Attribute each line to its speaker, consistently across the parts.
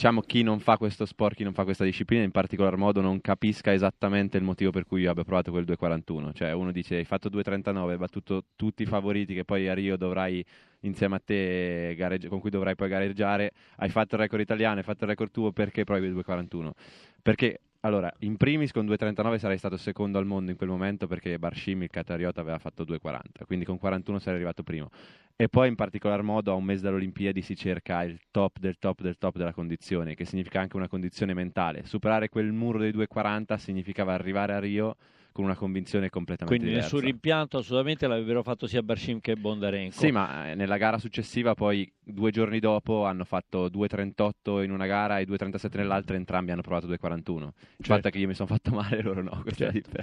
Speaker 1: diciamo chi non fa questo sport, chi non fa questa disciplina, in particolar modo non capisca esattamente il motivo per cui io abbia provato quel 2.41. Cioè uno dice hai fatto 2.39, hai battuto tutti i favoriti che poi a Rio dovrai insieme a te gareggi- con cui dovrai poi gareggiare, hai fatto il record italiano, hai fatto il record tuo, perché provi il 2.41? Perché allora, in primis con 2.39 sarei stato secondo al mondo in quel momento perché Barshim, il Catariota, aveva fatto 2.40, quindi con 41 sarei arrivato primo. E poi in particolar modo a un mese dalle Olimpiadi si cerca il top del top del top della condizione, che significa anche una condizione mentale. Superare quel muro dei 2.40 significava arrivare a Rio con una convinzione completamente
Speaker 2: Quindi
Speaker 1: diversa.
Speaker 2: nessun rimpianto assolutamente l'avrebbero fatto sia Barshim che Bondarenko.
Speaker 1: Sì, ma eh, nella gara successiva poi due giorni dopo hanno fatto 2.38 in una gara e 2.37 nell'altra, entrambi hanno provato 2.41. Il
Speaker 2: Certo.
Speaker 1: fatto è che io mi sono fatto male, loro no.
Speaker 2: Certo.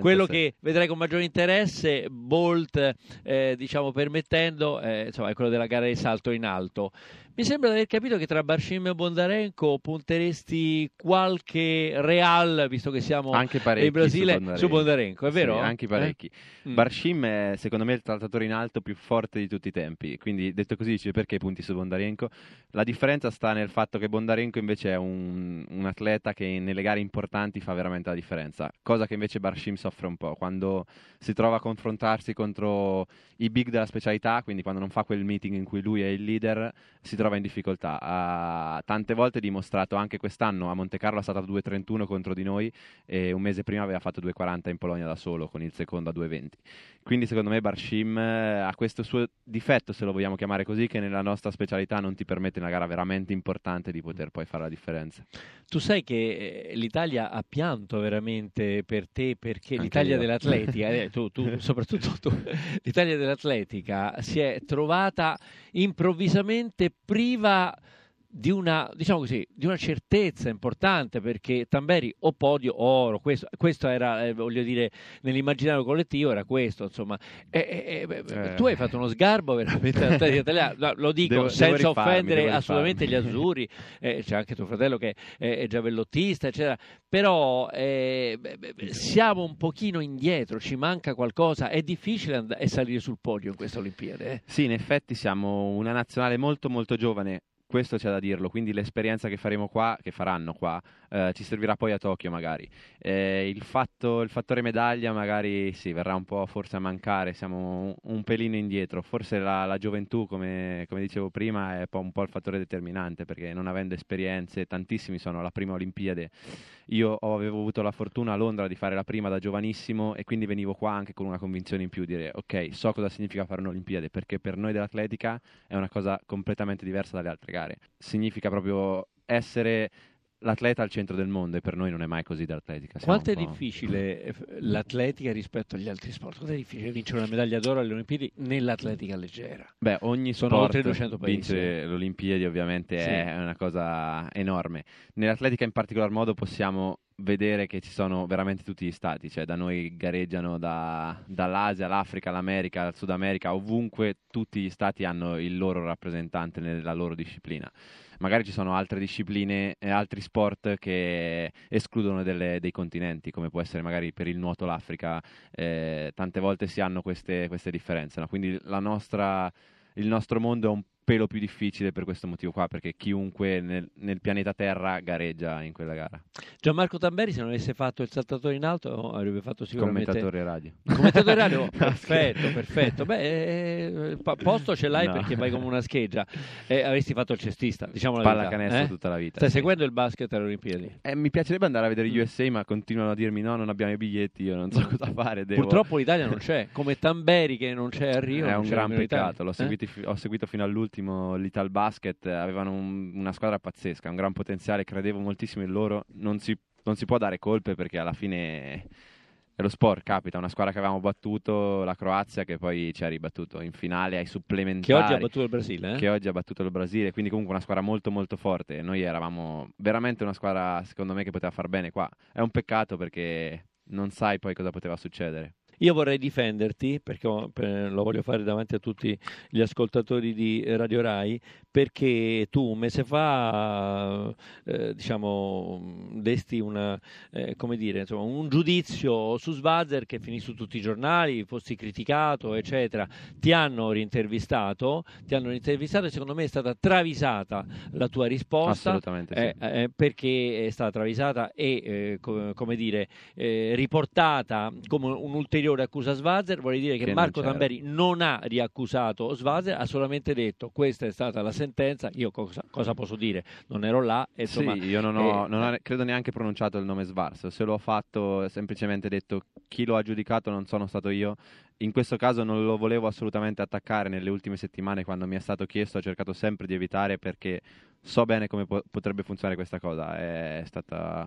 Speaker 2: Quello
Speaker 1: 47.
Speaker 2: che vedrai con maggiore interesse, Bolt, eh, diciamo permettendo, eh, insomma, è quello della gara di salto in alto. Mi sembra di aver capito che tra Barshim e Bondarenko punteresti qualche real, visto che siamo
Speaker 1: anche
Speaker 2: in Brasile,
Speaker 1: su
Speaker 2: su Bondarenko, è
Speaker 1: Sì,
Speaker 2: vero?
Speaker 1: anche parecchi.
Speaker 2: Eh? Mm.
Speaker 1: Barshim è secondo me il trattatore in alto più forte di tutti i tempi, quindi detto così dice perché punti su Bondarenko. La differenza sta nel fatto che Bondarenko invece è un, un atleta che nelle gare importanti fa veramente la differenza, cosa che invece Barshim soffre un po' quando si trova a confrontarsi contro i big della specialità, quindi quando non fa quel meeting in cui lui è il leader, si trova in difficoltà. Ha tante volte dimostrato anche quest'anno a Monte Carlo è stato a 2.31 contro di noi e un mese prima aveva fatto 2.40 in Polonia da solo con il secondo a 2.20. Quindi secondo me Barshim eh, ha questo suo difetto, se lo vogliamo chiamare così, che nella nostra specialità non ti permette in una gara veramente importante di poter poi fare la differenza.
Speaker 2: Tu sai che eh, l'Italia ha pianto veramente per te perché
Speaker 1: Anche
Speaker 2: l'Italia
Speaker 1: io.
Speaker 2: dell'atletica, eh, tu, tu- soprattutto tu, l'Italia dell'atletica si è trovata improvvisamente priva di una, diciamo così, di una certezza importante perché Tamberi o podio o oro, questo, questo era, eh, voglio dire, nell'immaginario collettivo era questo, insomma. E- e-
Speaker 1: Eh.
Speaker 2: Tu hai fatto uno sgarbo veramente all'atletica italiana, No, lo dico
Speaker 1: Devo- devo
Speaker 2: senza
Speaker 1: rifarmi,
Speaker 2: offendere
Speaker 1: devo
Speaker 2: assolutamente gli azzurri, eh, c'è anche tuo fratello che è, è giavellottista, eccetera. Però eh, siamo un pochino indietro, ci manca qualcosa. È difficile and- è salire sul podio in questa Olimpiade. eh.
Speaker 1: Sì, in effetti siamo una nazionale molto molto giovane, questo c'è da dirlo, quindi l'esperienza che faremo qua, che faranno qua, eh, ci servirà poi a Tokyo magari. Eh, il, fatto, il fattore medaglia magari sì, verrà un po' forse a mancare, siamo un, un pelino indietro, forse la, la gioventù, come, come dicevo prima, è un po', il fattore determinante, perché non avendo esperienze, tantissimi sono alla prima Olimpiade, io avevo avuto la fortuna a Londra di fare la prima da giovanissimo e quindi venivo qua anche con una convinzione in più, dire ok, so cosa significa fare un'Olimpiade, perché per noi dell'atletica è una cosa completamente diversa dalle altre gare. Significa proprio essere l'atleta al centro del mondo e per noi non è mai così dall'atletica. Siamo
Speaker 2: Quanto è difficile eh, l'atletica rispetto agli altri sport? Quanto è difficile vincere una medaglia d'oro alle Olimpiadi nell'atletica leggera?
Speaker 1: Beh, ogni
Speaker 2: Sono
Speaker 1: sport
Speaker 2: oltre 200 paesi.
Speaker 1: vincere le Olimpiadi ovviamente
Speaker 2: Sì.
Speaker 1: è una cosa enorme. Nell'atletica in particolar modo possiamo vedere che ci sono veramente tutti gli stati, cioè da noi gareggiano da- dall'Asia, l'Africa, l'America, il Sud America, ovunque tutti gli stati hanno il loro rappresentante nella loro disciplina. Magari ci sono altre discipline e altri sport che escludono delle- dei continenti, come può essere magari per il nuoto l'Africa, eh, tante volte si hanno queste, queste differenze. no? Quindi nostra, il nostro mondo è un pelo più difficile per questo motivo qua, perché chiunque nel, nel pianeta Terra gareggia in quella gara.
Speaker 2: Gianmarco Tamberi, se non avesse fatto il saltatore in alto, avrebbe fatto sicuramente.
Speaker 1: Commentatore radio.
Speaker 2: Commentatore radio? Perfetto, perfetto. Beh, eh, posto ce l'hai
Speaker 1: No.
Speaker 2: perché vai come una scheggia. E avresti fatto il cestista, diciamo la
Speaker 1: Pallacanestro
Speaker 2: eh?
Speaker 1: tutta la vita.
Speaker 2: Stai
Speaker 1: sì.
Speaker 2: seguendo il basket alle Olimpiadi?
Speaker 1: Eh, mi piacerebbe andare a vedere
Speaker 2: Mm.
Speaker 1: gli USA, ma continuano a dirmi no, non abbiamo i biglietti, io non so cosa fare. devo-
Speaker 2: Purtroppo l'Italia non c'è, come Tamberi che non c'è a Rio.
Speaker 1: È un gran peccato, l'ho
Speaker 2: Eh?
Speaker 1: seguito ho seguito fino all'ultimo l'Ital Basket, eh, avevano un- una squadra pazzesca, un gran potenziale, credevo moltissimo in loro, non si, non si può dare colpe perché alla fine è lo sport, capita, una squadra che avevamo battuto, la Croazia, che poi ci ha ribattuto in finale ai
Speaker 2: Che
Speaker 1: supplementari.
Speaker 2: oggi ha battuto il Brasile, eh?
Speaker 1: che oggi ha battuto il Brasile, quindi comunque una squadra molto molto forte. Noi eravamo veramente una squadra, secondo me, che poteva far bene qua. È un peccato perché non sai poi cosa poteva succedere.
Speaker 2: Io vorrei difenderti, perché lo voglio fare davanti a tutti gli ascoltatori di Radio Rai, perché tu un mese fa eh, diciamo, desti una, eh, come dire, insomma, un giudizio su Svazer che finì su tutti i giornali, fossi criticato, eccetera. Ti hanno rintervistato, ti hanno rintervistato e secondo me è stata travisata la tua risposta.
Speaker 1: Assolutamente sì.
Speaker 2: Eh, eh, perché è stata travisata e, eh, co- come dire, eh, riportata come un'ulteriore accusa Svazer. Vorrei dire che, che Marco Tamberi non ha riaccusato Svazer, ha solamente detto questa è stata la sentenza. Io cosa, cosa posso dire? Non ero là. E, insomma,
Speaker 1: sì, io non ho, non ho, credo neanche pronunciato il nome Svarso. Se l'ho fatto, semplicemente detto chi lo ha giudicato non sono stato io in questo caso non lo volevo assolutamente attaccare nelle ultime settimane quando mi è stato chiesto, ho cercato sempre di evitare perché so bene come po- potrebbe funzionare questa cosa. È stata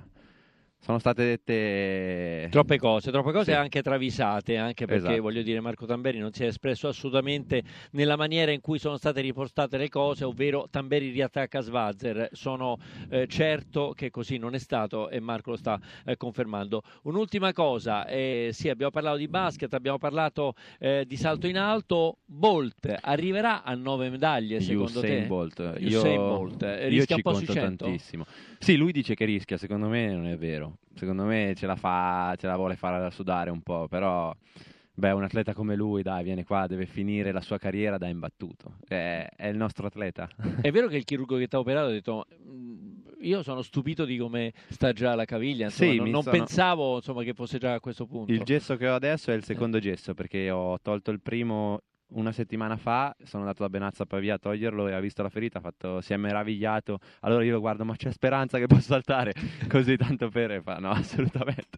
Speaker 1: sono state dette
Speaker 2: troppe cose, troppe cose sì. anche travisate, anche perché esatto. voglio dire Marco Tamberi non si è espresso assolutamente nella maniera in cui sono state riportate le cose, ovvero Tamberi riattacca Svazzer. Sono eh, certo che così non è stato e Marco lo sta eh, confermando. Un'ultima cosa, eh, sì, abbiamo parlato di basket, abbiamo parlato eh, di salto in alto. Bolt arriverà a nove medaglie secondo
Speaker 1: Usain
Speaker 2: te?
Speaker 1: Bolt.
Speaker 2: Usain io, Bolt.
Speaker 1: Rischia io ci conto tantissimo. Sì, lui dice che rischia, secondo me non è vero. Secondo me ce la fa, ce la vuole fare da sudare un po', però beh, un atleta come lui, dai, viene qua, deve finire la sua carriera da imbattuto. È, è il nostro atleta.
Speaker 2: È vero che il chirurgo che ti ha operato ha detto mm, io sono stupito di come sta già la caviglia, insomma, sì, non, non sono... pensavo insomma, che fosse già a questo punto.
Speaker 1: Il gesso che ho adesso è il secondo gesso perché ho tolto il primo una settimana fa sono andato da Benazza a Pavia a toglierlo e ha visto la ferita, ha fatto, si è meravigliato. Allora io lo guardo, ma c'è speranza che possa saltare così tanto per fa, no, assolutamente.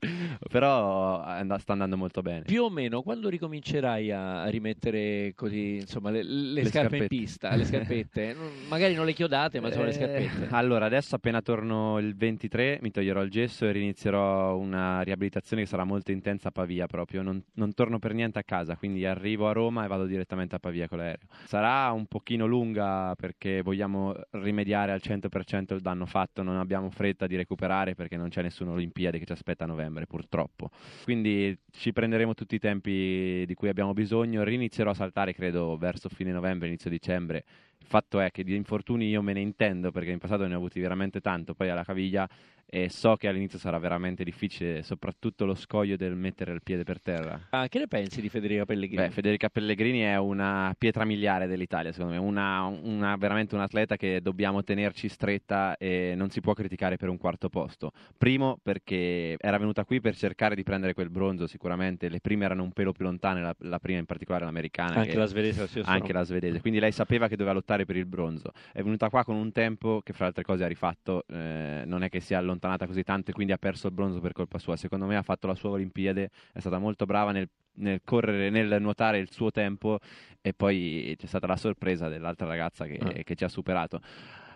Speaker 1: Però and- sta andando molto bene.
Speaker 2: Più o meno quando ricomincerai a rimettere così, insomma, le, le, le scarpe in pista, le scarpette, magari non le chiodate, ma sono eh, le scarpette.
Speaker 1: Allora, adesso appena torno il 23 mi toglierò il gesso e inizierò una riabilitazione che sarà molto intensa a Pavia proprio. Non, non torno per niente a casa, quindi arrivo a Roma e vado direttamente direttamente a Pavia con l'aereo. Sarà un pochino lunga perché vogliamo rimediare al 100% il danno fatto, non abbiamo fretta di recuperare perché non c'è nessuna Olimpiade che ci aspetta a novembre purtroppo. Quindi ci prenderemo tutti i tempi di cui abbiamo bisogno, rinizierò a saltare credo verso fine novembre, inizio dicembre. Il fatto è che di infortuni io me ne intendo perché in passato ne ho avuti veramente tanto, poi alla caviglia e so che all'inizio sarà veramente difficile, soprattutto lo scoglio del mettere il piede per terra.
Speaker 2: Ah, che ne pensi di Federica Pellegrini?
Speaker 1: Beh, Federica Pellegrini è una pietra miliare dell'Italia, secondo me, una, una, veramente un atleta che dobbiamo tenerci stretta e non si può criticare per un quarto posto. Primo perché era venuta qui per cercare di prendere quel bronzo, sicuramente le prime erano un pelo più lontane, la, la prima in particolare l'americana.
Speaker 2: Anche la svedese.
Speaker 1: Anche la svedese, quindi lei sapeva che doveva lottare per il bronzo. È venuta qua con un tempo che fra altre cose ha rifatto, eh, non è che sia allontanato allontanata così tanto e quindi ha perso il bronzo per colpa sua. Secondo me ha fatto la sua Olimpiade, è stata molto brava nel, nel correre, nel nuotare il suo tempo e poi c'è stata la sorpresa dell'altra ragazza che, ah. che ci ha superato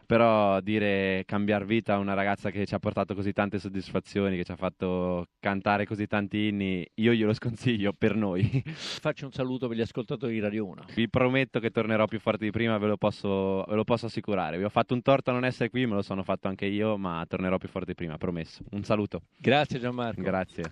Speaker 1: però dire cambiare vita a una ragazza che ci ha portato così tante soddisfazioni, che ci ha fatto cantare così tanti inni, io glielo sconsiglio per noi.
Speaker 2: Faccio un saluto per gli ascoltatori di Radio 1.
Speaker 1: Vi prometto che tornerò più forte di prima, ve lo posso, ve lo posso assicurare. Vi ho fatto un torto a non essere qui, me lo sono fatto anche io, ma tornerò più forte di prima, promesso. Un saluto.
Speaker 2: Grazie Gianmarco.
Speaker 1: Grazie.